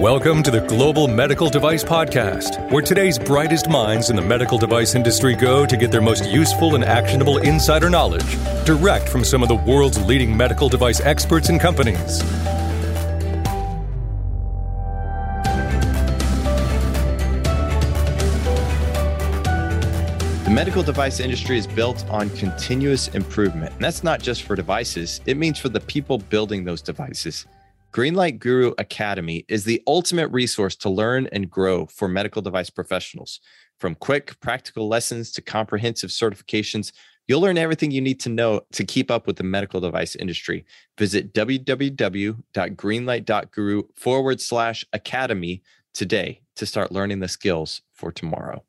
Welcome to the Global Medical Device Podcast, where today's brightest minds in the medical device industry go to get their most useful and actionable insider knowledge direct from some of the world's leading medical device experts and companies. The medical device industry is built on continuous improvement. And that's not just for devices, it means for the people building those devices. Greenlight Guru Academy is the ultimate resource to learn and grow for medical device professionals. From quick, practical lessons to comprehensive certifications, you'll learn everything you need to know to keep up with the medical device industry. Visit www.greenlight.guru forward slash academy today to start learning the skills for tomorrow.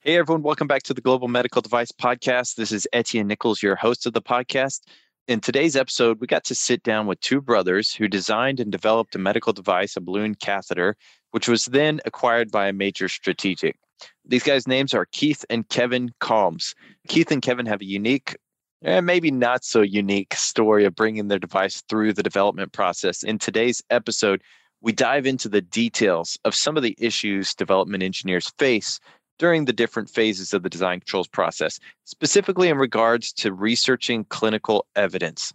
Hey, everyone, welcome back to the Global Medical Device Podcast. This is Etienne Nichols, your host of the podcast in today's episode, we got to sit down with two brothers who designed and developed a medical device, a balloon catheter, which was then acquired by a major strategic. These guys' names are Keith and Kevin Kallmes. Keith and Kevin have a unique, and maybe not so unique story of bringing their device through the development process. In today's episode, we dive into the details of some of the issues development engineers face during the different phases of the design controls process, specifically in regards to researching clinical evidence.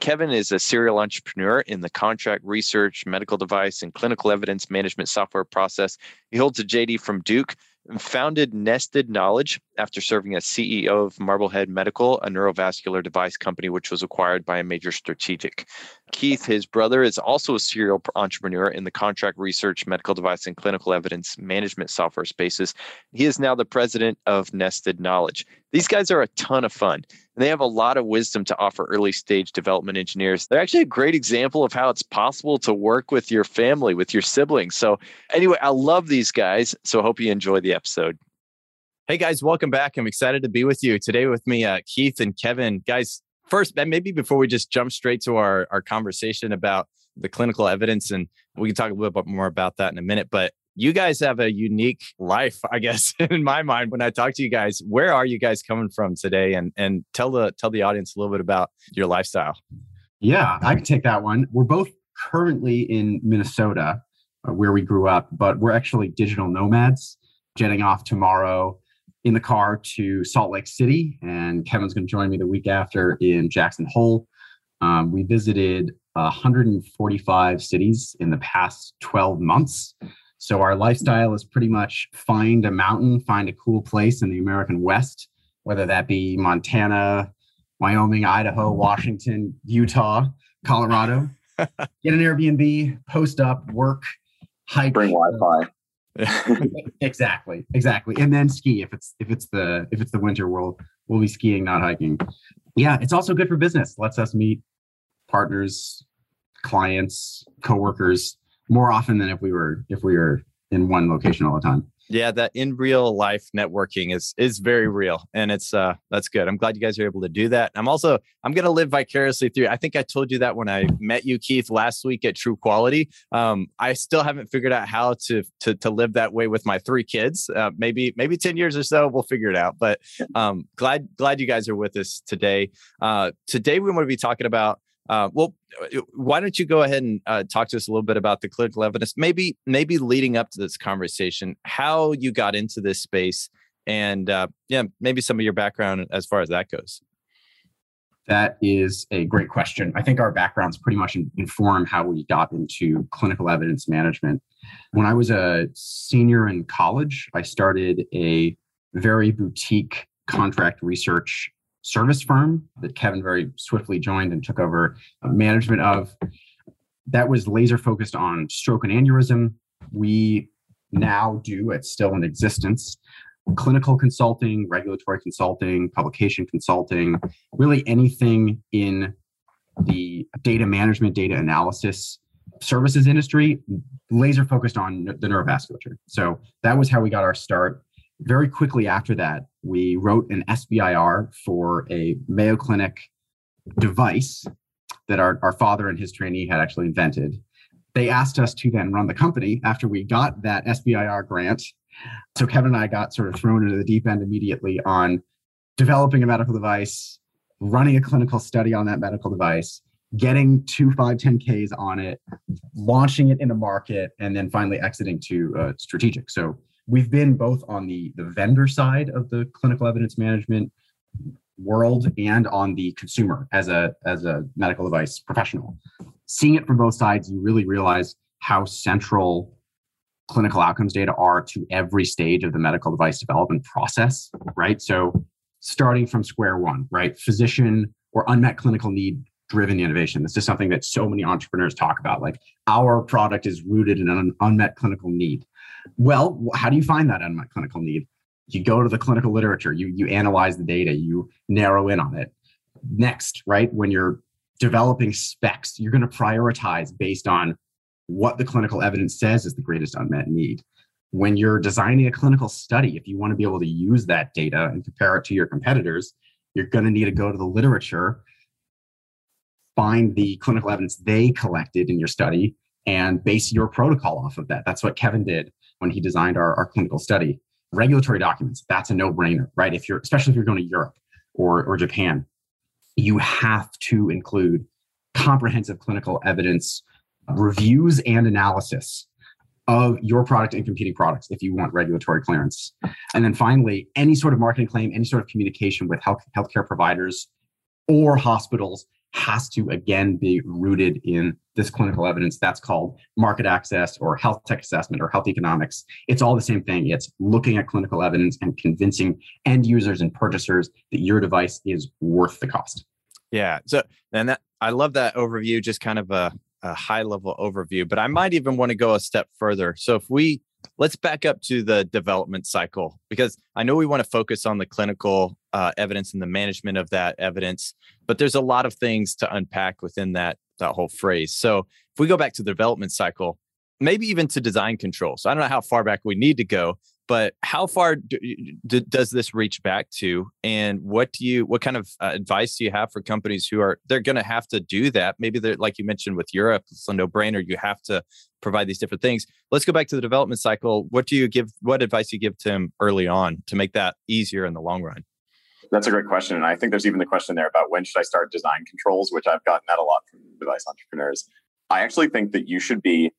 Kevin is a serial entrepreneur in the contract research, medical device, and clinical evidence management software process. He holds a JD from Duke founded Nested Knowledge after serving as CEO of Marblehead Medical, a neurovascular device company which was acquired by a major strategic. Keith, his brother, is also a serial entrepreneur in the contract research, medical device, and clinical evidence management software spaces. He is now the president of Nested Knowledge. These guys are a ton of fun. And they have a lot of wisdom to offer early stage development engineers. They're actually a great example of how it's possible to work with your family, with your siblings. So, anyway, I love these guys. So, I hope you enjoy the episode. Hey guys, welcome back. I'm excited to be with you today with me, uh, Keith and Kevin. Guys, first, maybe before we just jump straight to our, our conversation about the clinical evidence, and we can talk a little bit more about that in a minute. But you guys have a unique life, I guess, in my mind. When I talk to you guys, where are you guys coming from today? And and tell the tell the audience a little bit about your lifestyle. Yeah, I can take that one. We're both currently in Minnesota, uh, where we grew up, but we're actually digital nomads, jetting off tomorrow in the car to Salt Lake City, and Kevin's going to join me the week after in Jackson Hole. Um, we visited 145 cities in the past 12 months. So our lifestyle is pretty much find a mountain, find a cool place in the American West, whether that be Montana, Wyoming, Idaho, Washington, Utah, Colorado. Get an Airbnb, post up, work, hike, bring Wi-Fi. exactly, exactly, and then ski if it's if it's the if it's the winter. We'll we'll be skiing, not hiking. Yeah, it's also good for business. Lets us meet partners, clients, coworkers more often than if we were if we were in one location all the time. Yeah, that in real life networking is is very real, and it's uh that's good. I'm glad you guys are able to do that. I'm also I'm gonna live vicariously through. I think I told you that when I met you, Keith, last week at True Quality. Um, I still haven't figured out how to to to live that way with my three kids. Uh, maybe maybe ten years or so, we'll figure it out. But um, glad glad you guys are with us today. Uh, today we want to be talking about uh, well, uh, why don't you go ahead and uh, talk to us a little bit about the clinical evidence? Maybe, maybe leading up to this conversation, how you got into this space, and uh, yeah, maybe some of your background as far as that goes. That is a great question. I think our backgrounds pretty much inform how we got into clinical evidence management. When I was a senior in college, I started a very boutique contract research service firm that Kevin very swiftly joined and took over uh, management of. That was laser focused on stroke and aneurysm. We now do, it's still in existence, clinical consulting, regulatory consulting, publication consulting, really anything in the data management, data analysis services industry, laser focused on the neurovasculature. So that was how we got our start. Very quickly after that, we wrote an SBIR for a Mayo Clinic device that our, our father and his trainee had actually invented. They asked us to then run the company after we got that SBIR grant. So Kevin and I got sort of thrown into the deep end immediately on developing a medical device, running a clinical study on that medical device, getting two 510Ks on it, launching it in a market, and then finally exiting to uh, strategic. So we've been both on the, the vendor side of the clinical evidence management world and on the consumer as a as a medical device professional. Seeing it from both sides you really realize how central clinical outcomes data are to every stage of the medical device development process right? So starting from square one right? Physician or unmet clinical need driven innovation. This is something that so many entrepreneurs talk about like our product is rooted in an unmet clinical need well how do you find that unmet clinical need? You go to the clinical literature you you analyze the data you narrow in on it. Next right when you're developing specs you're going to prioritize based on what the clinical evidence says is the greatest unmet need. When you're designing a clinical study if you want to be able to use that data and compare it to your competitors you're going to need to go to the literature find the clinical evidence they collected in your study and base your protocol off of that. That's what kevin did when he designed our, our clinical study. Regulatory documents that's a no-brainer right? If you're especially if you're going to europe or, or japan you have to include comprehensive clinical evidence reviews and analysis of your product and competing products if you want regulatory clearance. And then finally any sort of marketing claim any sort of communication with health healthcare providers or hospitals has to again be rooted in this clinical evidence that's called market access or health tech assessment or health economics. It's all the same thing. It's looking at clinical evidence and convincing end users and purchasers that your device is worth the cost. Yeah. So and that i love that overview just kind of a, a high level overview but i might even want to go a step further. So if we let's back up to the development cycle because I know we want to focus on the clinical uh, evidence and the management of that evidence, but there's a lot of things to unpack within that that whole phrase. So if we go back to the development cycle, maybe even to design control. So I don't know how far back we need to go, but how far do, do, does this reach back to? And what do you what kind of uh, advice do you have for companies who are they're going to have to do that? Maybe they're like you mentioned with europe it's a no-brainer you have to provide these different things. Let's go back to the development cycle. What do you give what advice do you give to them early on to make that easier in the long run? That's a great question and i think there's even the question there about when should i start design controls which i've gotten that a lot from device entrepreneurs. I actually think that you should be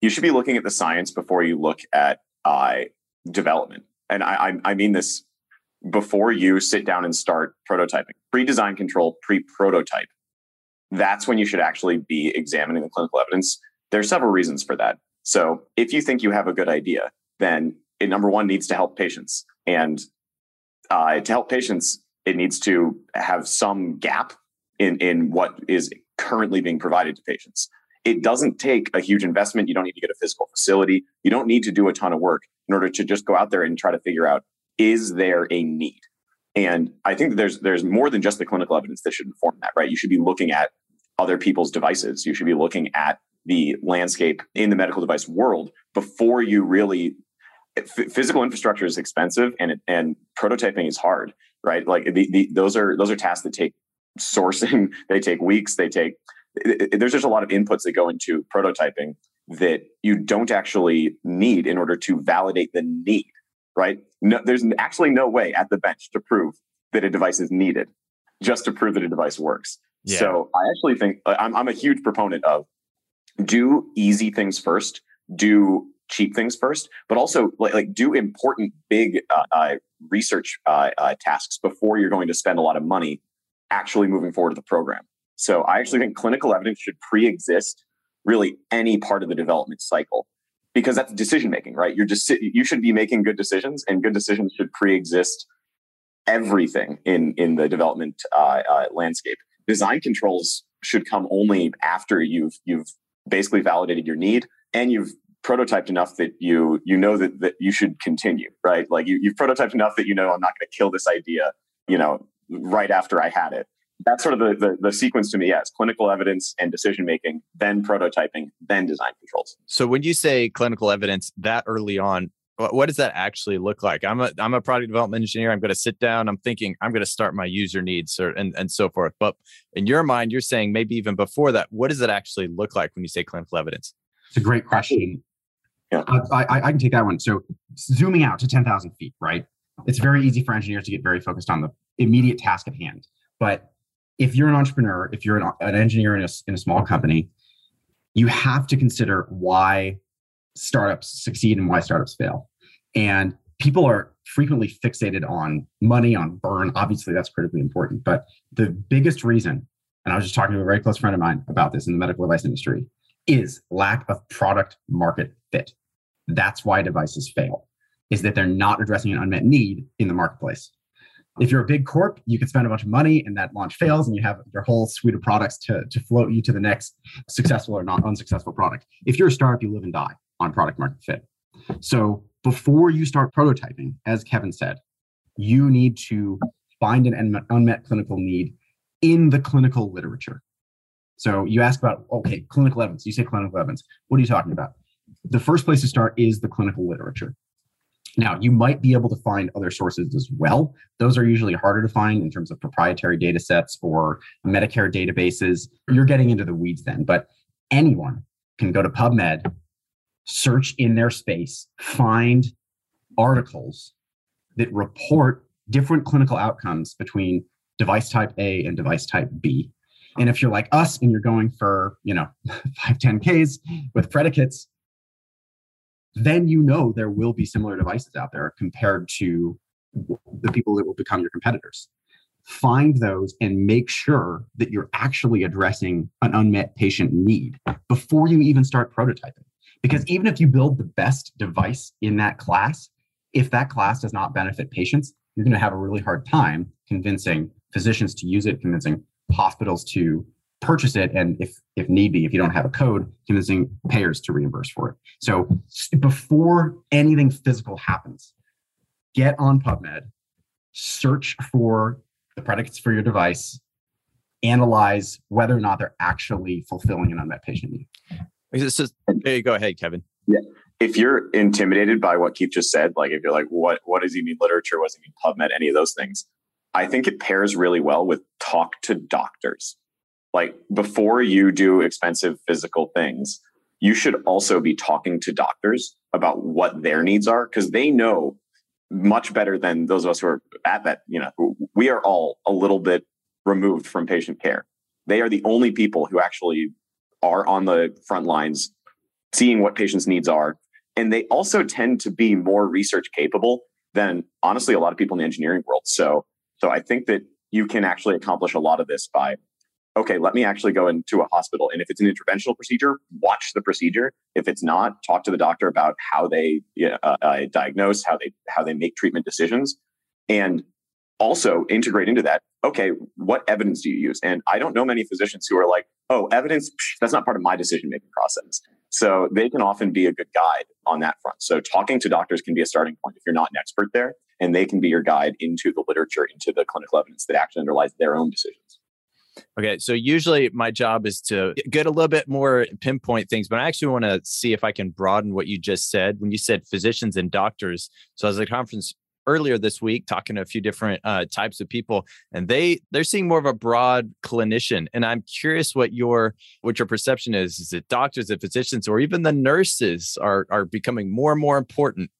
you should be looking at the science before you look at uh, development. And I, I, I mean this before you sit down and start prototyping. Pre-design control, pre-prototype. That's when you should actually be examining the clinical evidence. There are several reasons for that. So if you think you have a good idea, then it number one needs to help patients. And uh, to help patients, it needs to have some gap in, in what is currently being provided to patients. It doesn't take a huge investment. You don't need to get a physical facility. You don't need to do a ton of work in order to just go out there and try to figure out is there a need? And I think there's there's more than just the clinical evidence that should inform that, right? You should be looking at other people's devices. You should be looking at the landscape in the medical device world before you really physical infrastructure is expensive and it, and prototyping is hard, right? Like the, the, those are those are tasks that take sourcing, they take weeks, they take there's just a lot of inputs that go into prototyping that you don't actually need in order to validate the need, right? No, there's actually no way at the bench to prove that a device is needed just to prove that a device works. Yeah. So I actually think I'm, I'm a huge proponent of do easy things first, do cheap things first, but also like, like do important big uh, uh, research uh, uh, tasks before you're going to spend a lot of money actually moving forward with the program. So I actually think clinical evidence should pre-exist really any part of the development cycle because that's decision making, right? You're just you should be making good decisions, and good decisions should pre-exist everything in in the development uh, uh, landscape. Design controls should come only after you've you've basically validated your need and you've prototyped enough that you you know that that you should continue, right? Like you, you've prototyped enough that you know I'm not going to kill this idea, you know, right after I had it that's sort of the, the, the sequence to me. Yes, clinical evidence and decision making, then prototyping, then design controls. So when you say clinical evidence that early on, what does that actually look like? I'm a I'm a product development engineer. I'm going to sit down. I'm thinking I'm going to start my user needs or, and and so forth. But in your mind, you're saying maybe even before that. What does it actually look like when you say clinical evidence? It's a great question. Yeah, uh, I, I, I can take that one. So zooming out to ten thousand feet, right? It's very easy for engineers to get very focused on the immediate task at hand. But if you're an entrepreneur, if you're an, an engineer in a, in a small company, you have to consider why startups succeed and why startups fail. And people are frequently fixated on money, on burn. Obviously, that's critically important. But the biggest reason, and I was just talking to a very close friend of mine about this in the medical device industry, is lack of product market fit. That's why devices fail, is that they're not addressing an unmet need in the marketplace. If you're a big corp, you can spend a bunch of money and that launch fails and you have your whole suite of products to, to float you to the next successful or not unsuccessful product. If you're a startup, you live and die on product market fit. So before you start prototyping, as Kevin said, you need to find an unmet clinical need in the clinical literature. So you ask about, okay, clinical evidence. You say clinical evidence. What are you talking about? The first place to start is the clinical literature. Now, you might be able to find other sources as well. Those are usually harder to find in terms of proprietary data sets or Medicare databases. Hmm. You're getting into the weeds then, but anyone can go to PubMed, search in their space, find articles that report different clinical outcomes between device type A and device type B. And if you're like us and you're going for, you know, 5, 10Ks with predicates, then you know there will be similar devices out there compared to the people that will become your competitors. Find those and make sure that you're actually addressing an unmet patient need before you even start prototyping. Because even if you build the best device in that class, if that class does not benefit patients, you're going to have a really hard time convincing physicians to use it, convincing hospitals to purchase it and if if need be if you don't have a code convincing payers to reimburse for it. So before anything physical happens get on pubmed search for the predicates for your device analyze whether or not they're actually fulfilling an unmet patient need. This is, hey, go ahead kevin. Yeah if you're intimidated by what keith just said like if you're like what what does he mean literature? What does he mean pubmed? Any of those things i think it pairs really well with talk to doctors like before you do expensive physical things, you should also be talking to doctors about what their needs are because they know much better than those of us who are at that. You know, we are all a little bit removed from patient care. They are the only people who actually are on the front lines seeing what patients' needs are. And they also tend to be more research capable than honestly a lot of people in the engineering world. So so I think that you can actually accomplish a lot of this by okay, let me actually go into a hospital. And if it's an interventional procedure, watch the procedure. If it's not, talk to the doctor about how they uh, uh, diagnose, how they how they make treatment decisions, and also integrate into that. Okay, what evidence do you use? And I don't know many physicians who are like, oh, evidence that's not part of my decision making process. So they can often be a good guide on that front. So talking to doctors can be a starting point if you're not an expert there, and they can be your guide into the literature, into the clinical evidence that actually underlies their own decisions. Okay, so usually my job is to get a little bit more pinpoint things, but I actually want to see if I can broaden what you just said when you said physicians and doctors. So I was at a conference earlier this week talking to a few different uh, types of people and they they're seeing more of a broad clinician and i'm curious what your what your perception is is it doctors and physicians or even the nurses are are becoming more and more important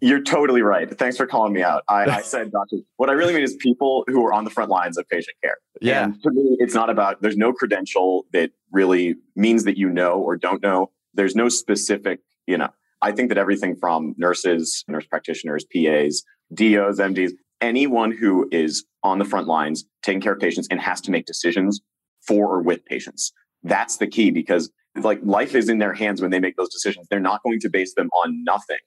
you're totally right. Thanks for calling me out. I, I said doctors. What I really mean is people who are on the front lines of patient care. Yeah. And to me, it's not about, there's no credential that really means that you know or don't know. There's no specific, you know, I think that everything from nurses, nurse practitioners, PAs, DOs, MDs, anyone who is on the front lines taking care of patients and has to make decisions for or with patients. That's the key because like life is in their hands when they make those decisions. They're not going to base them on nothing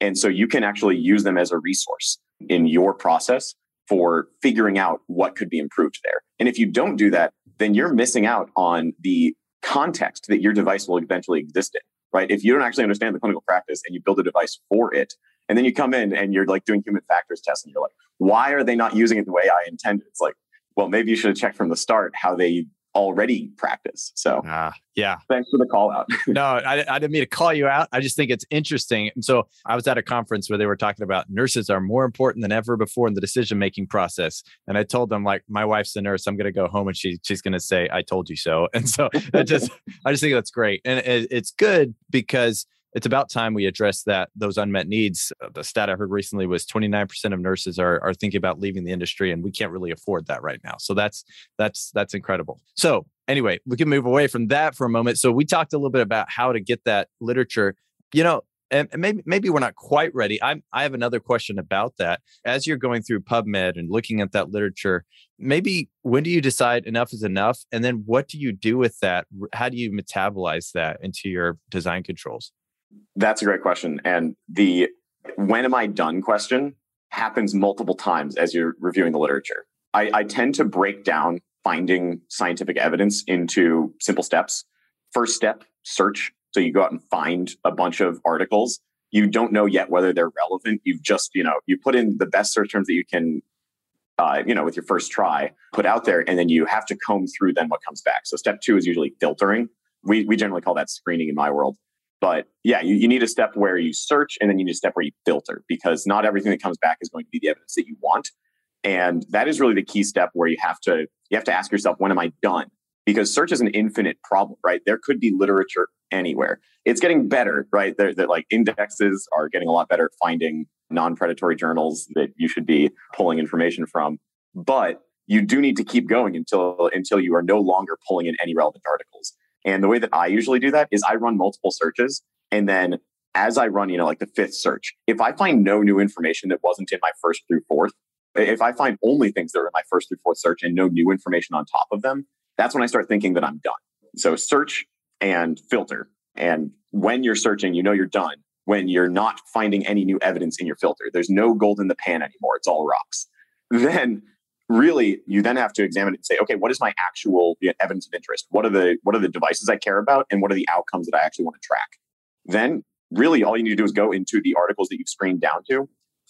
and so you can actually use them as a resource in your process for figuring out what could be improved there. And if you don't do that, then you're missing out on the context that your device will eventually exist in, right? If you don't actually understand the clinical practice and you build a device for it, and then you come in and you're like doing human factors tests and you're like, why are they not using it the way I intended? It's like, well, maybe you should have checked from the start how they already practice. So, uh, yeah. Thanks for the call out. no, I, I didn't mean to call you out. I just think it's interesting. And so, I was at a conference where they were talking about nurses are more important than ever before in the decision making process. And I told them, like, my wife's a nurse. I'm going to go home and she, she's going to say, I told you so. And so, I just, I just think that's great. And it, it's good because it's about time we address that those unmet needs. Uh, the stat I heard recently was 29% of nurses are are thinking about leaving the industry, and we can't really afford that right now. So that's that's that's incredible. So anyway, we can move away from that for a moment. So we talked a little bit about how to get that literature. You know, and maybe maybe we're not quite ready. I'm I have another question about that. As you're going through PubMed and looking at that literature, maybe when do you decide enough is enough, and then what do you do with that? How do you metabolize that into your design controls? That's a great question, and the when am I done question happens multiple times as you're reviewing the literature. I, I tend to break down finding scientific evidence into simple steps. First step, search so you go out and find a bunch of articles. You don't know yet whether they're relevant. You've just, you know, you put in the best search terms that you can, uh, you know, with your first try, put out there, and then you have to comb through then what comes back. So step two is usually filtering. We, we generally call that screening in my world. But yeah, you, you need a step where you search and then you need a step where you filter because not everything that comes back is going to be the evidence that you want. And that is really the key step where you have to you have to ask yourself, when am I done? Because search is an infinite problem, right? There could be literature anywhere. It's getting better, right? That like indexes are getting a lot better at finding non-predatory journals that you should be pulling information from. But you do need to keep going until until you are no longer pulling in any relevant articles. And the way that I usually do that is I run multiple searches and then as I run, you know, like the fifth search, if I find no new information that wasn't in my first through fourth, if I find only things that are in my first through fourth search and no new information on top of them, that's when I start thinking that I'm done. So search and filter. And when you're searching, you know you're done when you're not finding any new evidence in your filter. There's no gold in the pan anymore. It's all rocks. Then really you then have to examine it and say, okay, what is my actual evidence of interest? What are the what are the devices I care about and what are the outcomes that I actually want to track? Then really all you need to do is go into the articles that you've screened down to,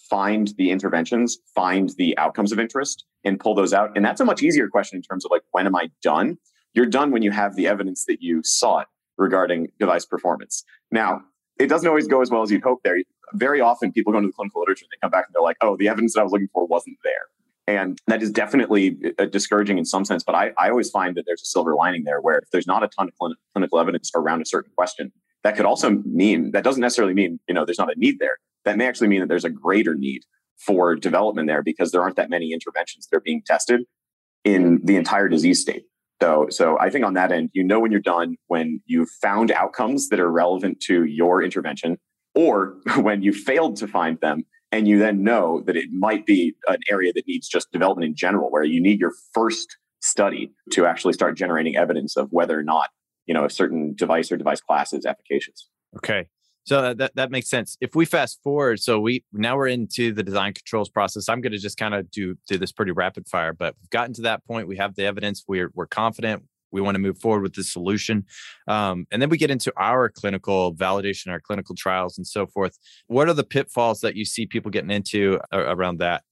find the interventions, find the outcomes of interest and pull those out. And that's a much easier question in terms of like when am I done? You're done when you have the evidence that you sought regarding device performance. Now, it doesn't always go as well as you'd hope there. Very often people go into the clinical literature and they come back and they're like, oh, the evidence that I was looking for wasn't there. And that is definitely uh, discouraging in some sense. But I, I always find that there's a silver lining there where if there's not a ton of clinical evidence around a certain question, that could also mean that doesn't necessarily mean, you know, there's not a need there. That may actually mean that there's a greater need for development there because there aren't that many interventions that are being tested in the entire disease state. So, so I think on that end, you know when you're done when you've found outcomes that are relevant to your intervention, or when you failed to find them, and you then know that it might be an area that needs just development in general, where you need your first study to actually start generating evidence of whether or not you know a certain device or device class is efficacious. Okay, so uh, that, that makes sense. If we fast forward, so we now we're into the design controls process. I'm going to just kind of do do this pretty rapid fire, but we've gotten to that point. We have the evidence. We're we're confident. We want to move forward with the solution, um, and then we get into our clinical validation, our clinical trials, and so forth. What are the pitfalls that you see people getting into around that?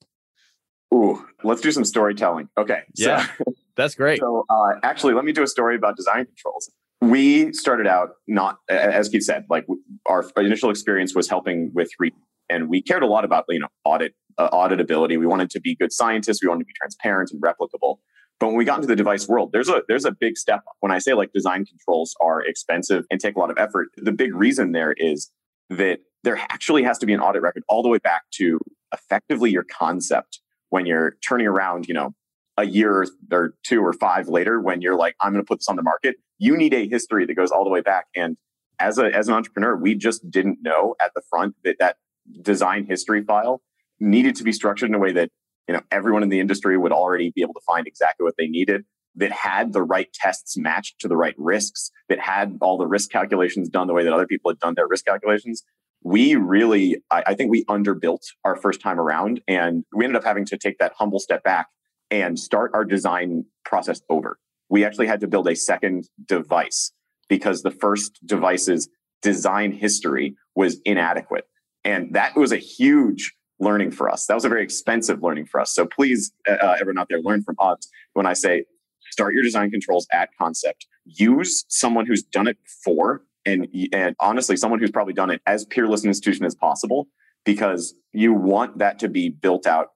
Ooh, let's do some storytelling. Okay. Yeah, so, that's great. So, uh, actually, let me do a story about design controls we started out not as Keith said, like our initial experience was helping with re- and we cared a lot about you know audit uh, auditability. We wanted to be good scientists. We wanted to be transparent and replicable. But when we got into the device world, there's a there's a big step up. When I say like design controls are expensive and take a lot of effort, the big reason there is that there actually has to be an audit record all the way back to effectively your concept when you're turning around, you know, a year or two or five later when you're like, I'm going to put this on the market, you need a history that goes all the way back. And as a as an entrepreneur, we just didn't know at the front that that design history file needed to be structured in a way that you know everyone in the industry would already be able to find exactly what they needed that had the right tests matched to the right risks that had all the risk calculations done the way that other people had done their risk calculations we really I, I think we underbuilt our first time around and we ended up having to take that humble step back and start our design process over. We actually had to build a second device because the first device's design history was inadequate. And that was a huge learning for us. That was a very expensive learning for us. So please, uh, uh everyone out there, learn from us when I say start your design controls at concept. Use someone who's done it before, and and honestly, someone who's probably done it as peerless an institution as possible, because you want that to be built out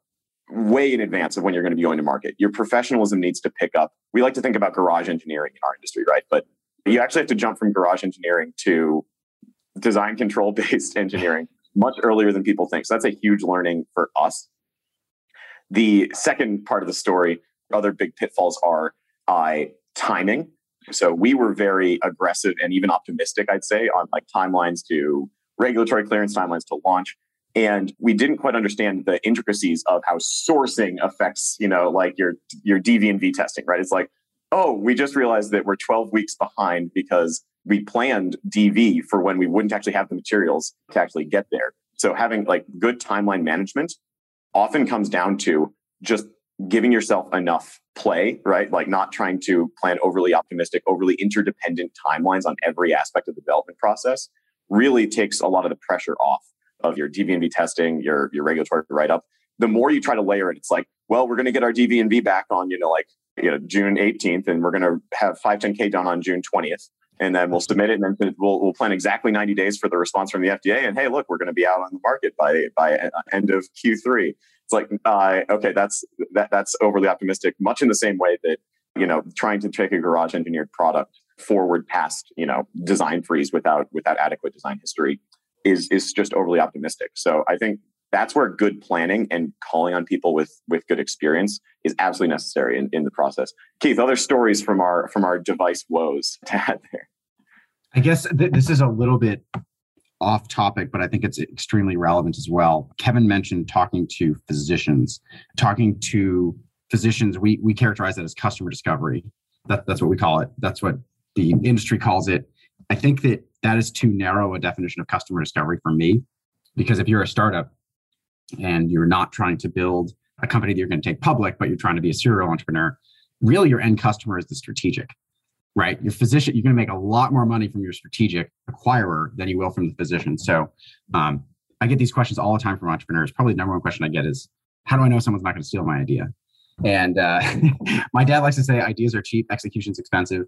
way in advance of when you're going to be going to market. Your professionalism needs to pick up. We like to think about garage engineering in our industry, right? But you actually have to jump from garage engineering to design control based engineering much earlier than people think. So that's a huge learning for us. The second part of the story, other big pitfalls are uh, timing. So we were very aggressive and even optimistic, I'd say, on like timelines to regulatory clearance, timelines to launch. And we didn't quite understand the intricacies of how sourcing affects, you know, like your your DV and V testing, right? It's like, oh, we just realized that we're 12 weeks behind because we planned DV for when we wouldn't actually have the materials to actually get there. So having like good timeline management often comes down to just giving yourself enough play, right? Like not trying to plan overly optimistic, overly interdependent timelines on every aspect of the development process really takes a lot of the pressure off of your DV&V testing, your your regulatory write up. The more you try to layer it, it's like, well, we're going to get our DV&V back on, you know, like you know June 18th, and we're going to have 510k done on June 20th, and then we'll submit it, and then we'll we'll plan exactly 90 days for the response from the FDA. And hey, look, we're going to be out on the market by by end of Q3. It's like, uh, okay, that's that that's overly optimistic. Much in the same way that you know trying to take a garage engineered product forward past you know design freeze without without adequate design history is is just overly optimistic. So I think that's where good planning and calling on people with with good experience is absolutely necessary in, in the process. Keith, other stories from our from our device woes to add there. I guess th- this is a little bit off topic, but I think it's extremely relevant as well. Kevin mentioned talking to physicians, talking to physicians. We we characterize that as customer discovery. That, that's what we call it. That's what the industry calls it. I think that that is too narrow a definition of customer discovery for me, because if you're a startup, and you're not trying to build a company that you're going to take public, but you're trying to be a serial entrepreneur, really your end customer is the strategic, right? Your physician, you're going to make a lot more money from your strategic acquirer than you will from the physician. So um, I get these questions all the time from entrepreneurs. Probably the number one question I get is, how do I know someone's not going to steal my idea? And uh, my dad likes to say ideas are cheap, execution's expensive.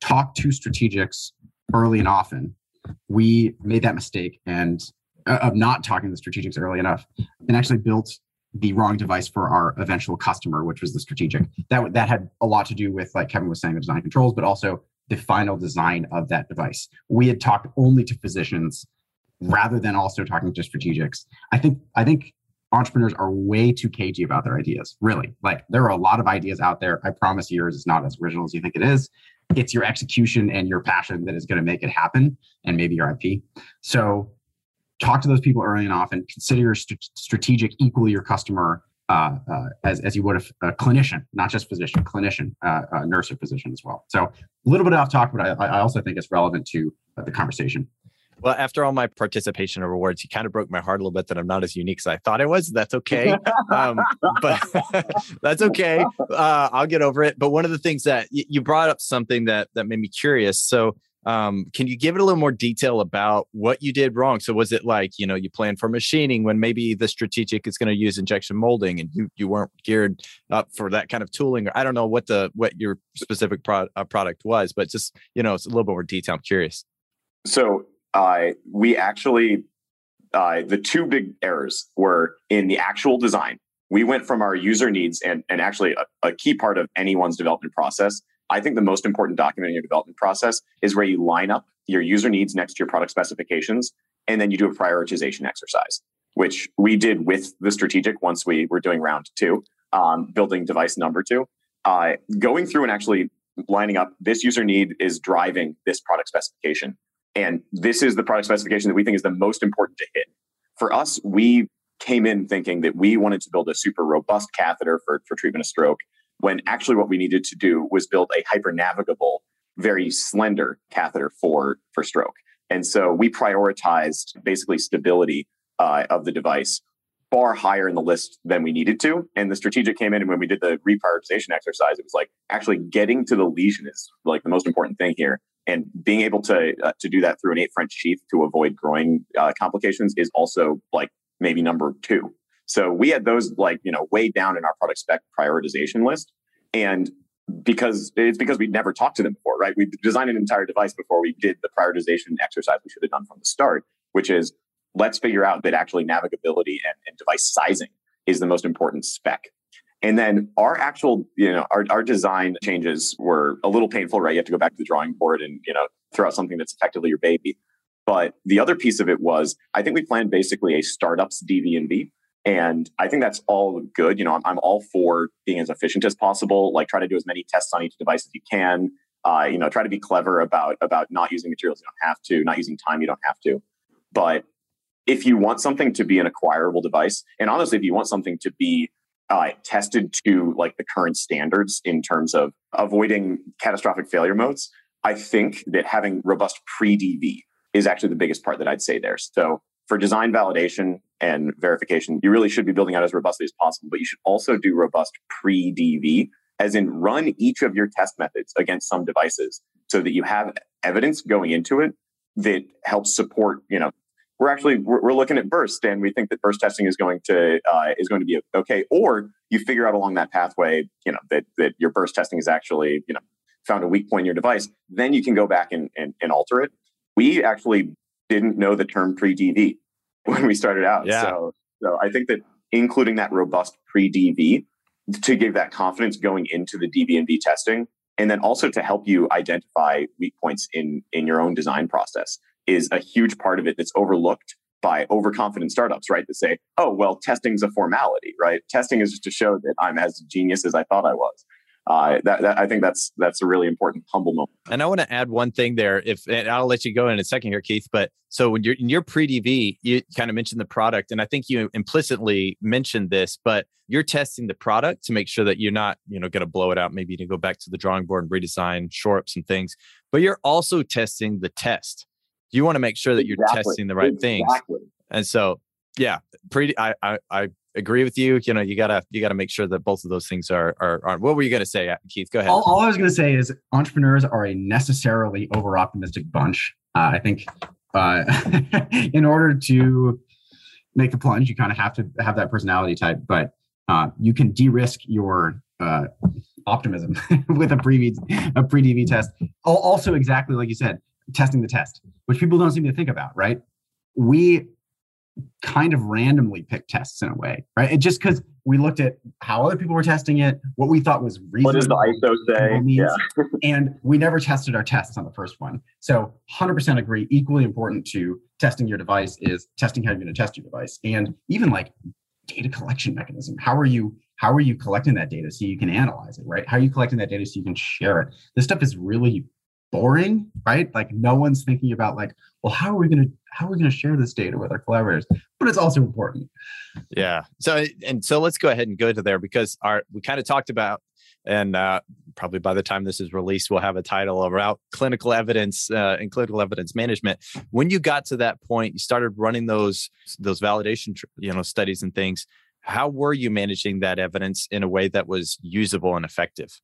Talk to strategics early and often. We made that mistake and Uh, of not talking to the strategics early enough and actually built the wrong device for our eventual customer, which was the strategic. That that had a lot to do with, like Kevin was saying, the design controls, but also the final design of that device. We had talked only to physicians rather than also talking to strategics. I think I think entrepreneurs are way too cagey about their ideas. Really, like there are a lot of ideas out there. I promise yours is not as original as you think it is. It's your execution and your passion that is going to make it happen, and maybe your IP. So talk to those people early and often. Consider your st- strategic equally your customer uh, uh, as, as you would a, a clinician, not just physician, clinician, uh, nurse or physician as well. So a little bit off talk, but I, I also think it's relevant to uh, the conversation. Well, after all my participation and rewards, you kind of broke my heart a little bit that I'm not as unique as I thought I was. That's okay. Um, but that's okay. Uh, I'll get over it. But one of the things that y- you brought up something that that made me curious. So um, can you give it a little more detail about what you did wrong? So was it like, you know, you planned for machining when maybe the strategic is going to use injection molding and you, you weren't geared up for that kind of tooling or I don't know what the, what your specific pro- uh, product was, but just, you know, it's a little bit more detail. I'm curious. So uh, we actually, uh, the two big errors were in the actual design. We went from our user needs and, and actually a, a key part of anyone's development process I think the most important document in your development process is where you line up your user needs next to your product specifications, and then you do a prioritization exercise, which we did with the strategic once we were doing round two, um, building device number two. Uh, going through and actually lining up this user need is driving this product specification. And this is the product specification that we think is the most important to hit. For us, we came in thinking that we wanted to build a super robust catheter for, for treatment of stroke when actually what we needed to do was build a hyper navigable, very slender catheter for, for stroke. And so we prioritized basically stability uh, of the device far higher in the list than we needed to. And the strategic came in, and when we did the reprioritization exercise, it was like actually getting to the lesion is like the most important thing here. And being able to uh, to do that through an eight French sheath to avoid growing uh, complications is also like maybe number two. So we had those like, you know, way down in our product spec prioritization list. And because it's because we'd never talked to them before, right? We designed an entire device before we did the prioritization exercise we should have done from the start, which is let's figure out that actually navigability and, and device sizing is the most important spec. And then our actual, you know, our, our design changes were a little painful, right? You have to go back to the drawing board and, you know, throw out something that's effectively your baby. But the other piece of it was I think we planned basically a startups DV&V. And I think that's all good. You know, I'm, I'm all for being as efficient as possible. Like try to do as many tests on each device as you can. Uh, you know, try to be clever about about not using materials you don't have to, not using time you don't have to. But if you want something to be an acquirable device, and honestly, if you want something to be uh, tested to like the current standards in terms of avoiding catastrophic failure modes, I think that having robust pre DV is actually the biggest part that I'd say there. So for design validation and verification, you really should be building out as robustly as possible, but you should also do robust pre DV, as in run each of your test methods against some devices so that you have evidence going into it that helps support, you know, we're actually we're, looking at burst and we think that burst testing is going to uh, is going to be okay or you figure out along that pathway you know that that your burst testing is actually you know found a weak point in your device then you can go back and, and, and alter it. We actually didn't know the term pre-dv when we started out yeah. so so i think that including that robust pre-dv to give that confidence going into the dv&v testing and then also to help you identify weak points in in your own design process is a huge part of it that's overlooked by overconfident startups, right? That say, oh, well, testing's a formality, right? Testing is just to show that I'm as genius as I thought I was. Uh, that, that, I think that's that's a really important humble moment. And I want to add one thing there. If and I'll let you go in a second here, Keith. But so when you're in your pre-DV, you kind of mentioned the product, and I think you implicitly mentioned this, but you're testing the product to make sure that you're not, you know, going to blow it out. Maybe to go back to the drawing board and redesign, shore up some things. But you're also testing the test you want to make sure that you're exactly. testing the right exactly. things. And so, yeah, pretty. I, I I agree with you. You know, you gotta you gotta make sure that both of those things are are. are what were you gonna say, Keith? Go ahead. All, all I was gonna say is entrepreneurs are a necessarily over optimistic bunch. Uh, I think uh, in order to make the plunge, you kind of have to have that personality type, but uh, you can de-risk your uh, optimism with a pre a pre DV test. Also, exactly like you said, testing the test, which people don't seem to think about, right? We kind of randomly picked tests in a way, right? It just because we looked at how other people were testing it, what we thought was reasonable. What does the ISO say? yeah. and we never tested our tests on the first one. So 100% agree. Equally important to testing your device is testing how you're going to test your device, and even like data collection mechanism. How are you? How are you collecting that data so you can analyze it, right? How are you collecting that data so you can share it? This stuff is really boring, right? Like no one's thinking about like, well, how are we going to how are we going to share this data with our collaborators? But it's also important. Yeah. So and so let's go ahead and go to there because our we kind of talked about and uh, probably by the time this is released, we'll have a title about clinical evidence uh, and clinical evidence management. When you got to that point, you started running those those validation, you know, studies and things. How were you managing that evidence in a way that was usable and effective?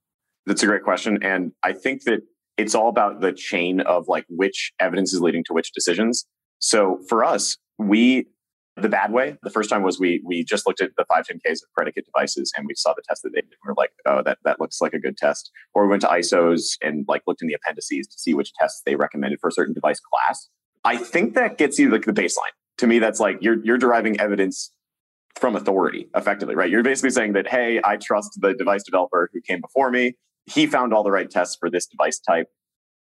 That's a great question, and I think that it's all about the chain of like which evidence is leading to which decisions. So for us, we the bad way. The first time was we we just looked at the 510Ks of predicate devices and we saw the test that they did. We were like, oh, that that looks like a good test. Or we went to ISOs and like looked in the appendices to see which tests they recommended for a certain device class. I think that gets you like the baseline. To me, that's like you're you're deriving evidence from authority effectively, right? You're basically saying that, hey, I trust the device developer who came before me he found all the right tests for this device type.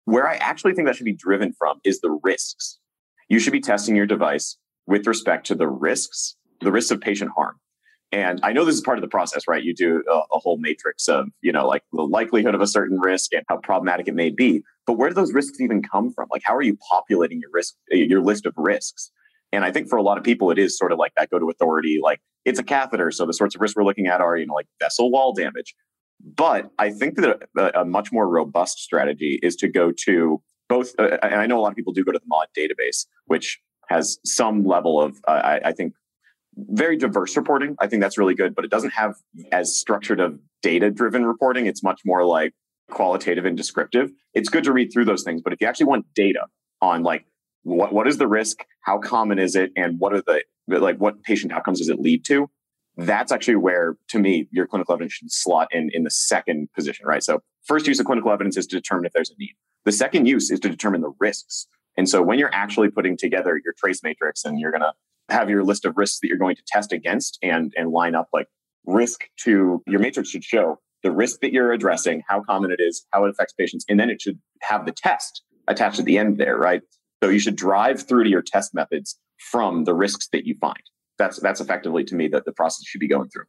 Where I actually think that should be driven from is the risks. You should be testing your device with respect to the risks, the risks of patient harm. And I know this is part of the process, right? You do a, a, whole matrix of, you know, like the likelihood of a certain risk and how problematic it may be. But where do those risks even come from? Like, how are you populating your risk, your list of risks? And I think for a lot of people, it is sort of like that go to authority, like it's a catheter. So the sorts of risks we're looking at are, you know, like vessel wall damage. But I think that a, a, much more robust strategy is to go to both. Uh, and I know a lot of people do go to the MAUDE database, which has some level of, uh, I, I, think, very diverse reporting. I think that's really good, but it doesn't have as structured of data driven reporting. It's much more like qualitative and descriptive. It's good to read through those things, but if you actually want data on like what, what is the risk, how common is it, and what are the like what patient outcomes does it lead to? That's actually where, to me, your clinical evidence should slot in in the second position, right? So, first use of clinical evidence is to determine if there's a need. The second use is to determine the risks. And so, when you're actually putting together your trace matrix and you're going to have your list of risks that you're going to test against and and line up like risk to your matrix should show the risk that you're addressing, how common it is, how it affects patients, and then it should have the test attached at the end there, right? So you should drive through to your test methods from the risks that you find. That's that's effectively to me that the process should be going through.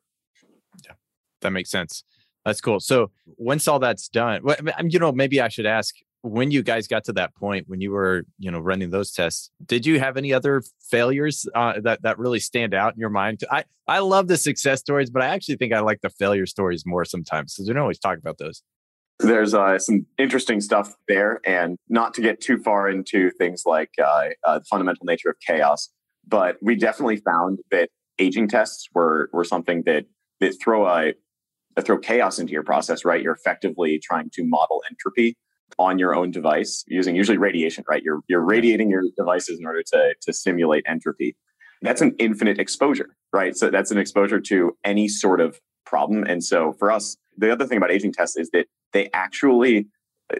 Yeah, that makes sense. That's cool. So once all that's done, you know, maybe I should ask when you guys got to that point when you were, you know, running those tests. Did you have any other failures uh, that that really stand out in your mind? I I love the success stories, but I actually think I like the failure stories more sometimes because we don't always talk about those. There's uh, some interesting stuff there, and not to get too far into things like uh, uh, the fundamental nature of chaos, but we definitely found that aging tests were were something that that throw a throw chaos into your process, right? You're effectively trying to model entropy on your own device using usually radiation, right? You're you're radiating your devices in order to to simulate entropy. That's an infinite exposure, right? So that's an exposure to any sort of problem. And so for us, the other thing about aging tests is that they actually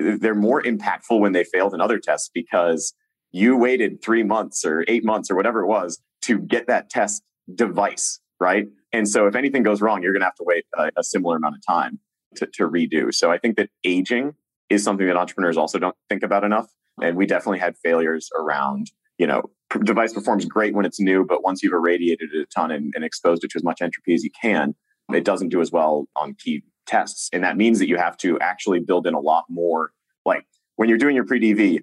they're more impactful when they fail than other tests because you waited three months or eight months or whatever it was to get that test device, right? And so if anything goes wrong, you're going to have to wait a, a similar amount of time to, to redo. So I think that aging is something that entrepreneurs also don't think about enough. And we definitely had failures around, you know, device performs great when it's new, but once you've irradiated it a ton and, and exposed it to as much entropy as you can, it doesn't do as well on key tests. And that means that you have to actually build in a lot more. Like when you're doing your pre DV,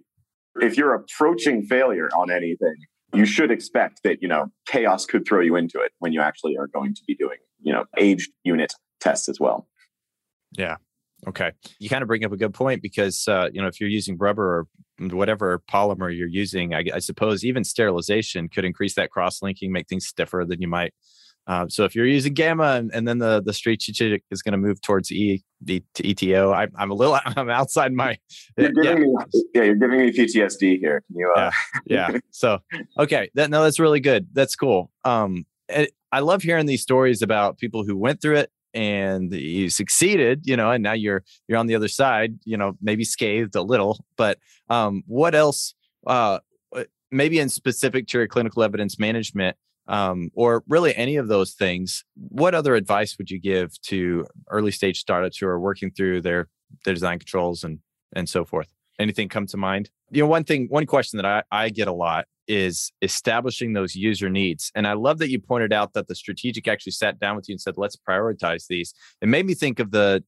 if you're approaching failure on anything, you should expect that you know chaos could throw you into it when you actually are going to be doing you know aged unit tests as well. Yeah. Okay. You kind of bring up a good point because uh, you know if you're using rubber or whatever polymer you're using I, I suppose even sterilization could increase that cross linking make things stiffer than you might uh, so if you're using gamma and, and then the the strategic is going to move towards E the to ETO, I, I'm a little I'm outside my. You're yeah. Me, yeah, you're giving me PTSD here. Can you? Uh... Yeah, yeah. So okay, that no, that's really good. That's cool. Um, I love hearing these stories about people who went through it and you succeeded you know and now you're you're on the other side you know maybe scathed a little but um what else uh maybe in specific to your clinical evidence management um, or really any of those things, what other advice would you give to early stage startups who are working through their their design controls and and so forth? Anything come to mind? You know, one thing, one question that I, I get a lot is establishing those user needs. And I love that you pointed out that the strategic actually sat down with you and said, let's prioritize these. It made me think of the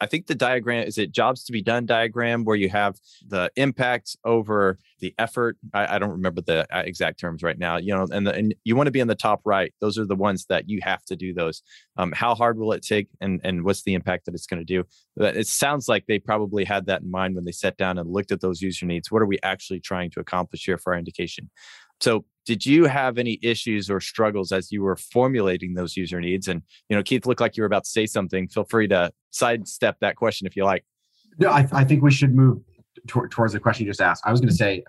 I think the diagram is it jobs to be done diagram where you have the impact over the effort. I, I don't remember the uh, exact terms right now. You know, and the, and you want to be in the top right. Those are the ones that you have to do those. Um, how hard will it take, and and what's the impact that it's going to do? It sounds like they probably had that in mind when they sat down and looked at those user needs. What are we actually trying to accomplish here for our indication? So did you have any issues or struggles as you were formulating those user needs? And you know, Keith looked like you were about to say something. Feel free to sidestep that question if you like. No, I, I think we should move t- towards the question you just asked. I was going to say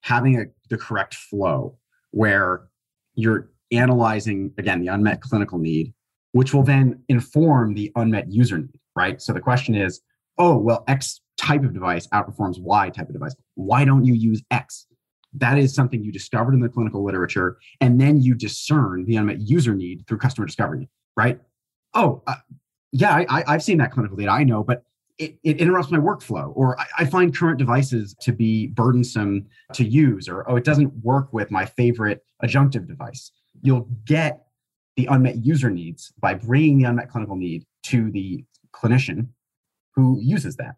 having a, the correct flow where you're analyzing again the unmet clinical need, which will then inform the unmet user need. Right. So the question is, oh well, X type of device outperforms Y type of device. Why don't you use X? That is something you discovered in the clinical literature and then you discern the unmet user need through customer discovery right? Oh uh, yeah I, have seen that clinical data i know but it, it interrupts my workflow or I, I, find current devices to be burdensome to use or oh it doesn't work with my favorite adjunctive device. You'll get the unmet user needs by bringing the unmet clinical need to the clinician who uses that.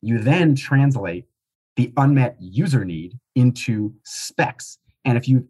You then translate the unmet user need into specs. And if you've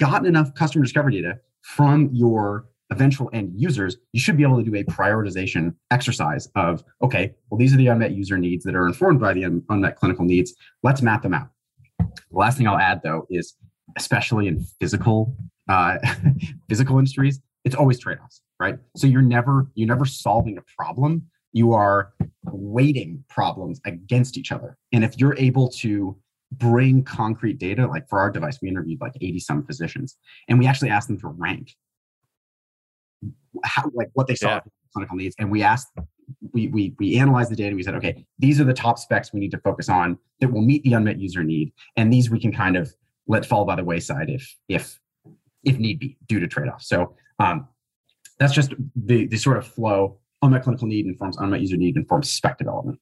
gotten enough customer discovery data from your eventual end users, you should be able to do a prioritization exercise of, okay, well, these are the unmet user needs that are informed by the un- unmet clinical needs. Let's map them out. The last thing I'll add though is especially in physical uh, physical industries, it's always trade-offs, right? So you're never you're never solving a problem you are weighting problems against each other. And if you're able to bring concrete data, like for our device, we interviewed like 80 some physicians, and we actually asked them to rank how, like what they saw yeah. clinical needs. And we asked, we, we, we analyzed the data and we said, okay, these are the top specs we need to focus on that will meet the unmet user need. And these we can kind of let fall by the wayside if, if, if need be due to trade-offs. So um, that's just the, the sort of flow unmet clinical need informs unmet user need informs spec development.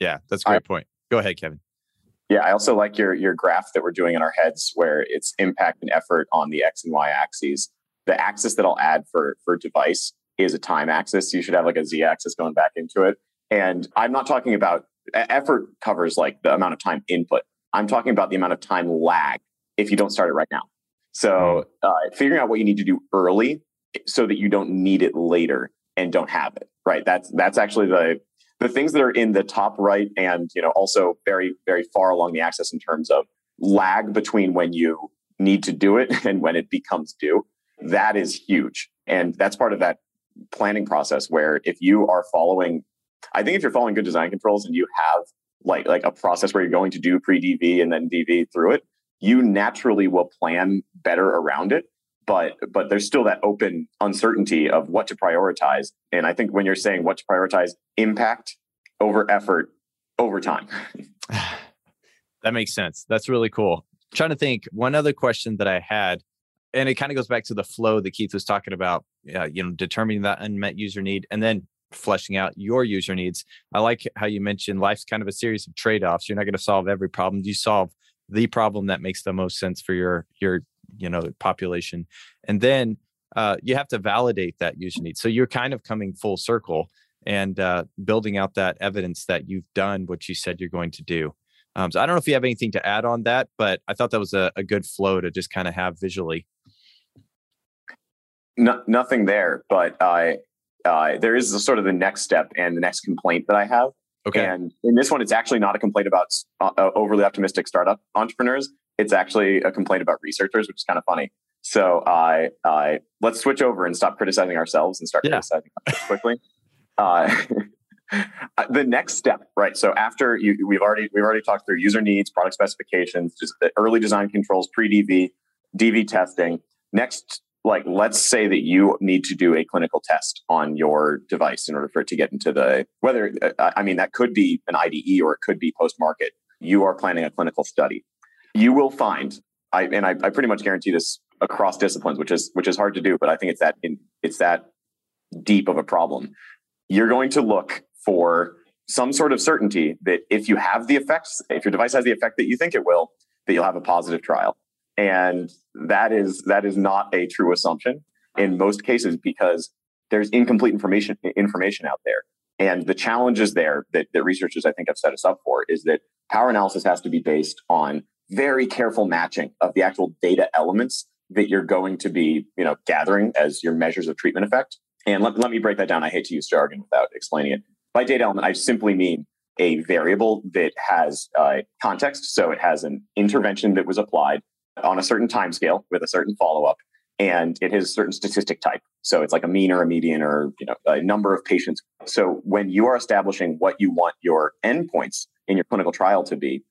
Yeah, that's a great point. Go ahead, Kevin. Yeah, I also like your your graph that we're doing in our heads where it's impact and effort on the X and Y axes. The axis that I'll add for for device is a time axis. You should have like a Z axis going back into it. And I'm not talking about effort covers like the amount of time input. I'm talking about the amount of time lag if you don't start it right now. So hmm. uh, figuring out what you need to do early so that you don't need it later and don't have it. Right. That's that's actually the the things that are in the top right and you know also very very far along the axis in terms of lag between when you need to do it and when it becomes due. That is huge. And that's part of that planning process where if you are following I think if you're following good design controls and you have like like a process where you're going to do pre DV and then DV through it, you naturally will plan better around it. But but there's still that open uncertainty of what to prioritize. And I think when you're saying what to prioritize, impact over effort over time. that makes sense. That's really cool. I'm trying to think one other question that I had, and it kind of goes back to the flow that Keith was talking about. Uh, you know, determining that unmet user need, and then fleshing out your user needs. I like how you mentioned life's kind of a series of trade-offs. You're not going to solve every problem. You solve the problem that makes the most sense for your your you know population, and then uh, you have to validate that user need. So you're kind of coming full circle and uh, building out that evidence that you've done what you said you're going to do. Um, so I don't know if you have anything to add on that, but I thought that was a, a good flow to just kind of have visually. No, nothing there, but I uh, there is a, sort of the next step and the next complaint that I have. Okay. And in this one, it's actually not a complaint about uh, uh, overly optimistic startup entrepreneurs. It's actually a complaint about researchers, which is kind of funny. So I, uh, let's switch over and stop criticizing ourselves and start yeah. criticizing quickly. Uh, the next step, right? So after you, we've already we've already talked through user needs, product specifications, just the early design controls, pre DV, DV testing. Next like let's say that you need to do a clinical test on your device in order for it to get into the whether uh, i mean that could be an ide or it could be post market you are planning a clinical study you will find i and I, I, pretty much guarantee this across disciplines which is which is hard to do but i think it's that in, it's that deep of a problem. You're going to look for some sort of certainty that if you have the effects if your device has the effect that you think it will that you'll have a positive trial. And that is that is not a true assumption in most cases because there's incomplete information information out there. And the challenges there that, that researchers i think have set us up for is that power analysis has to be based on very careful matching of the actual data elements that you're going to be you know gathering as your measures of treatment effect. And let, let me break that down. I hate to use jargon without explaining it. By data element i simply mean a variable that has uh, context so it has an intervention that was applied on a certain time scale with a certain follow up and it has a certain statistic type. So it's like a mean or a median or you know a number of patients. So when you are establishing what you want your endpoints in your clinical trial to be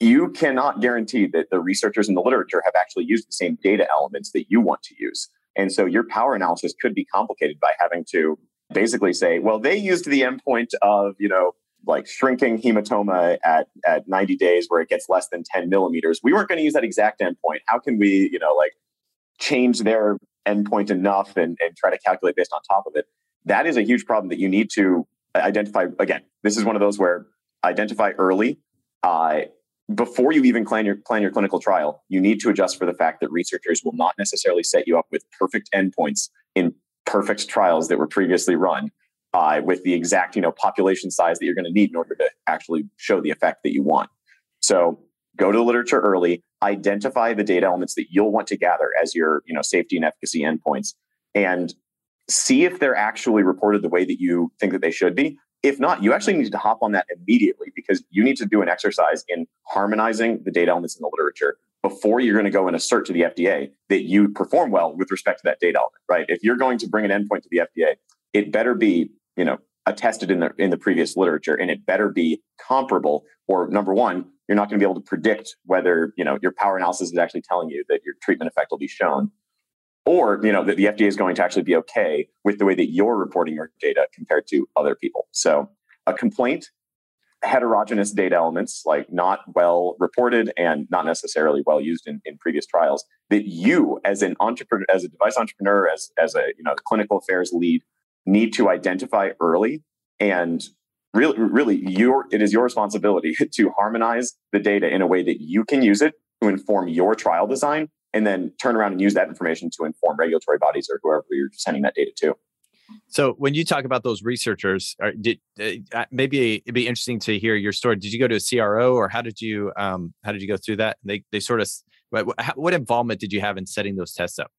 you cannot guarantee that the researchers in the literature have actually used the same data elements that you want to use and so your power analysis could be complicated by having to basically say well they used the endpoint of you know like shrinking hematoma at, at 90 days where it gets less than 10 millimeters. We weren't going to use that exact endpoint. How can we, you know, like change their endpoint enough and, and try to calculate based on top of it? That is a huge problem that you need to identify. Again, this is one of those where identify early. Uh, before you even plan your plan your clinical trial, you need to adjust for the fact that researchers will not necessarily set you up with perfect endpoints in perfect trials that were previously run uh, with the exact you know population size that you're going to need in order to actually show the effect that you want. So go to the literature early, identify the data elements that you'll want to gather as your you know safety and efficacy endpoints, and see if they're actually reported the way that you think that they should be. If not, you actually need to hop on that immediately because you need to do an exercise in harmonizing the data elements in the literature before you're going to go and assert to the FDA that you perform well with respect to that data element, right? If you're going to bring an endpoint to the FDA, it better be you know attested in the in the previous literature and it better be comparable or number one you're not going to be able to predict whether you know your power analysis is actually telling you that your treatment effect will be shown or you know that the fda is going to actually be okay with the way that you're reporting your data compared to other people. So a complaint heterogeneous data elements like not well reported and not necessarily well used in, in previous trials that you as an entrepreneur as a device entrepreneur as as a you know clinical affairs lead need to identify early and really, really, your it is your responsibility to harmonize the data in a way that you can use it to inform your trial design, and then turn around and use that information to inform regulatory bodies or whoever you're sending that data to. So when you talk about those researchers, did uh, uh, maybe it'd be interesting to hear your story. Did you go to a CRO or how did you um, how did you go through that? They they sort of what, what involvement did you have in setting those tests up?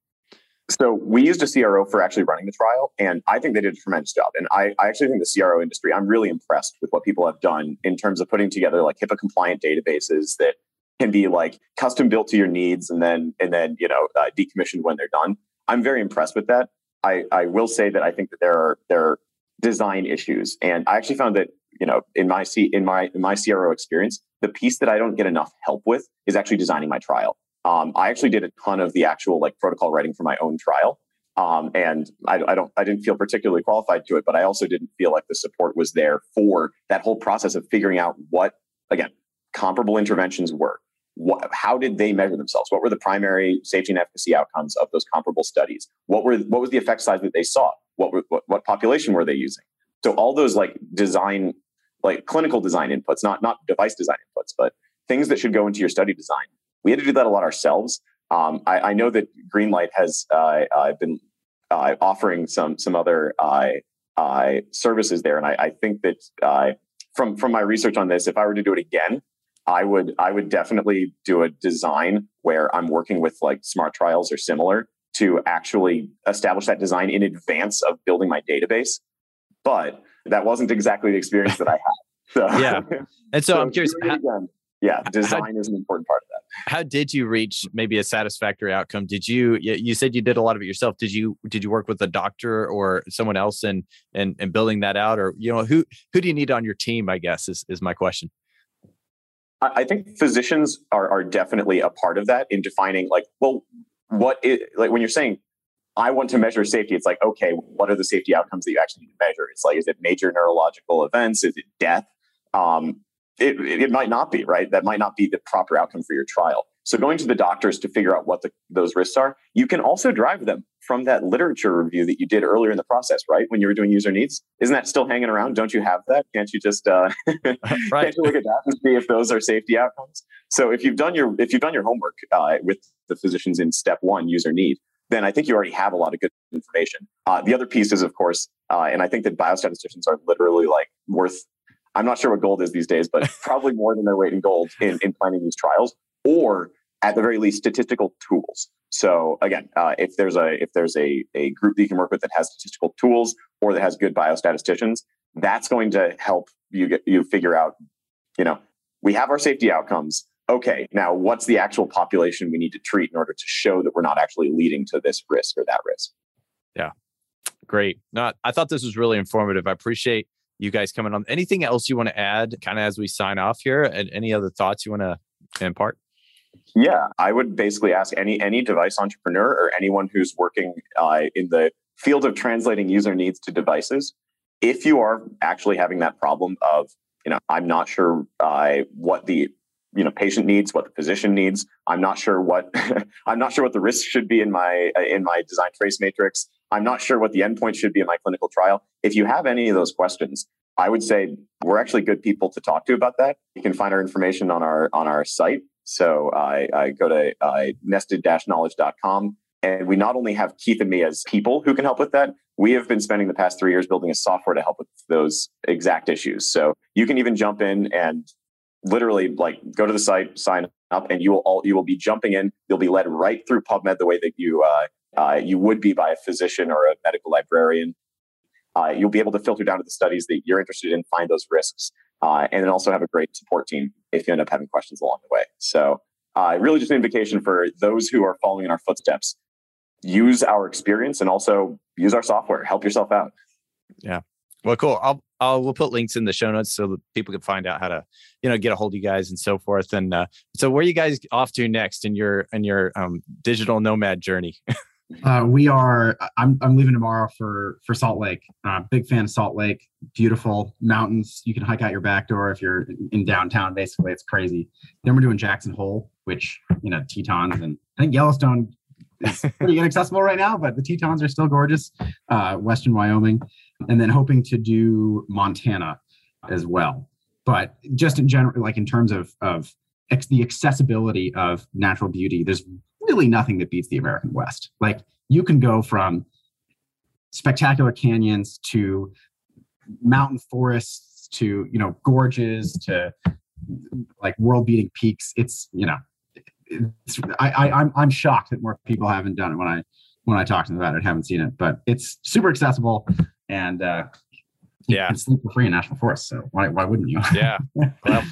So we used a CRO for actually running the trial, and I think they did a tremendous job. And I, I actually think the CRO industry, I'm really impressed with what people have done in terms of putting together like HIPAA compliant databases that can be like custom built to your needs and then and then you know uh, decommissioned when they're done. I'm very impressed with that. I, I will say that I think that there are there are design issues, and I actually found that you know in my C, in my in my CRO experience, the piece that I don't get enough help with is actually designing my trial. Um, I actually did a ton of the actual like protocol writing for my own trial, um, and I, I, don't I didn't feel particularly qualified to it, but I also didn't feel like the support was there for that whole process of figuring out what again comparable interventions were. How did they measure themselves? What were the primary safety and efficacy outcomes of those comparable studies? What were what was the effect size that they saw? What were, what, what population were they using? So all those like design, like clinical design inputs, not not device design inputs, but things that should go into your study design. We had to do that a lot ourselves. Um, I, I, know that Greenlight has uh, uh, been uh, offering some some other uh, uh, services there, and I, I think that uh, from from my research on this, if I were to do it again, I would I would definitely do a design where I'm working with like smart trials or similar to actually establish that design in advance of building my database. But that wasn't exactly the experience that I had. So, yeah. And so, so I'm curious. How, again, yeah, design how, is an important part of that. How did you reach maybe a satisfactory outcome? Did you you said you did a lot of it yourself? Did you did you work with a doctor or someone else and and and building that out, or you know who who do you need on your team? I guess is is my question. I think physicians are, are definitely a part of that in defining like, well, what is like when you're saying I want to measure safety, it's like, okay, what are the safety outcomes that you actually need to measure? It's like, is it major neurological events? Is it death? Um, it, it might not be, right? That might not be the proper outcome for your trial. So going to the doctors to figure out what the, those risks are, you can also drive them from that literature review that you did earlier in the process, right? When you were doing user needs, isn't that still hanging around? Don't you have that? Can't you just uh, right. can't you look at that and see if those are safety outcomes? So if you've done your if you've done your homework uh, with the physicians in step one, user need, then I think you already have a lot of good information. Uh, the other piece is, of course, uh, and I think that biostatisticians are literally like worth. I'm not sure what gold is these days, but probably more than their weight in gold in, in planning these trials or at the very least statistical tools. So again uh, if there's a if there's a, a group that you can work with that has statistical tools or that has good biostatisticians that's going to help you get you figure out you know we have our safety outcomes. Okay now what's the actual population we need to treat in order to show that we're not actually leading to this risk or that risk? Yeah. Great. No i thought this was really informative. I appreciate you guys coming on. Anything else you want to add kind of as we sign off here? And any other thoughts you want to impart yeah, I would basically ask any any device entrepreneur or anyone who's working uh, in the field of translating user needs to devices. If you are actually having that problem of, you know, I'm not sure uh, what the you know patient needs, what the physician needs. I'm not sure what I'm not sure what the risk should be in my uh, in my design trace matrix. I'm not sure what the endpoint should be in my clinical trial. If you have any of those questions, I would say we're actually good people to talk to about that. You can find our information on our on our site so I, I go to uh, nested-knowledge.com. And we not only have Keith and me as people who can help with that, we have been spending the past three years building a software to help with those exact issues. So you can even jump in and literally like go to the site, sign up, and you will all you will be jumping in. You'll be led right through PubMed the way that you uh, uh, you would be by a physician or a medical librarian. Uh, you'll be able to filter down to the studies that you're interested in, find those risks, uh, and then also have a great support team if you end up having questions along the way. So, uh, really just an invitation for those who are following in our footsteps. Use our experience and also use our software. Help yourself out. Yeah. Well, cool. I'll I'll we'll put links in the show notes so that people can find out how to you know get a hold of you guys and so forth. And uh, so, where are you guys off to next in your in your um, digital nomad journey? Uh, we are. I'm I'm leaving tomorrow for for Salt Lake. Uh, big fan of Salt Lake. Beautiful mountains. You can hike out your back door if you're in downtown. Basically, it's crazy. Then we're doing Jackson Hole, which you know Tetons, and I think Yellowstone is pretty inaccessible right now, but the Tetons are still gorgeous. Uh, Western Wyoming, and then hoping to do Montana. as well. But just in general, like in terms of of ex- the accessibility of natural beauty, there's really nothing that beats the American West. Like you can go from spectacular canyons to mountain forests to you know gorges to like world beating peaks. It's you know, it's, I, I I'm I'm shocked that more people haven't done it when I when I talk to them about it, haven't seen it, but it's super accessible and uh, yeah, it's sleep for free in national forest. So why why wouldn't you? yeah. Well,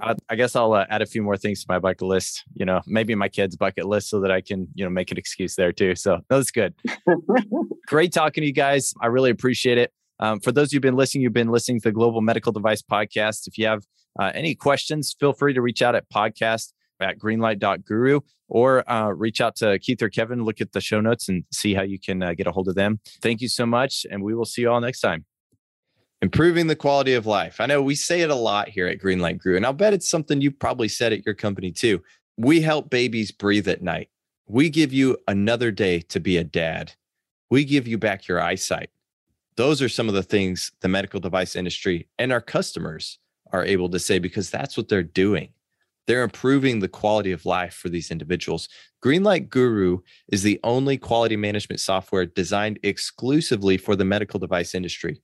I, I guess I'll uh, add a few more things to my bucket list. You know, maybe my kids' bucket list, so that I can you know make an excuse there too. So that's good. Great talking to you guys. I really appreciate it. Um, for those who've been listening, you've been listening to the Global Medical Device Podcast. If you have uh, any questions, feel free to reach out at podcast at greenlight.guru or uh, reach out to Keith or Kevin, look at the show notes and see how you can uh, get a hold of them. Thank you so much. And we will see you all next time. Improving the quality of life. I know we say it a lot here at Greenlight Guru, and I'll bet it's something you probably said at your company too. We help babies breathe at night. We give you another day to be a dad. We give you back your eyesight. Those are some of the things the medical device industry and our customers are able to say because that's what they're doing. They're improving the quality of life for these individuals. Greenlight Guru is the only quality management software designed exclusively for the medical device industry.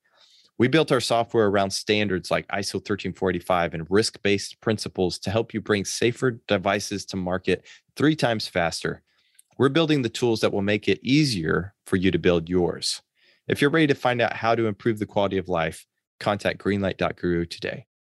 We built our software around standards like ISO 13485 and risk based principles to help you bring safer devices to market three times faster. We're building the tools that will make it easier for you to build yours. If you're ready to find out how to improve the quality of life, contact greenlight.guru today.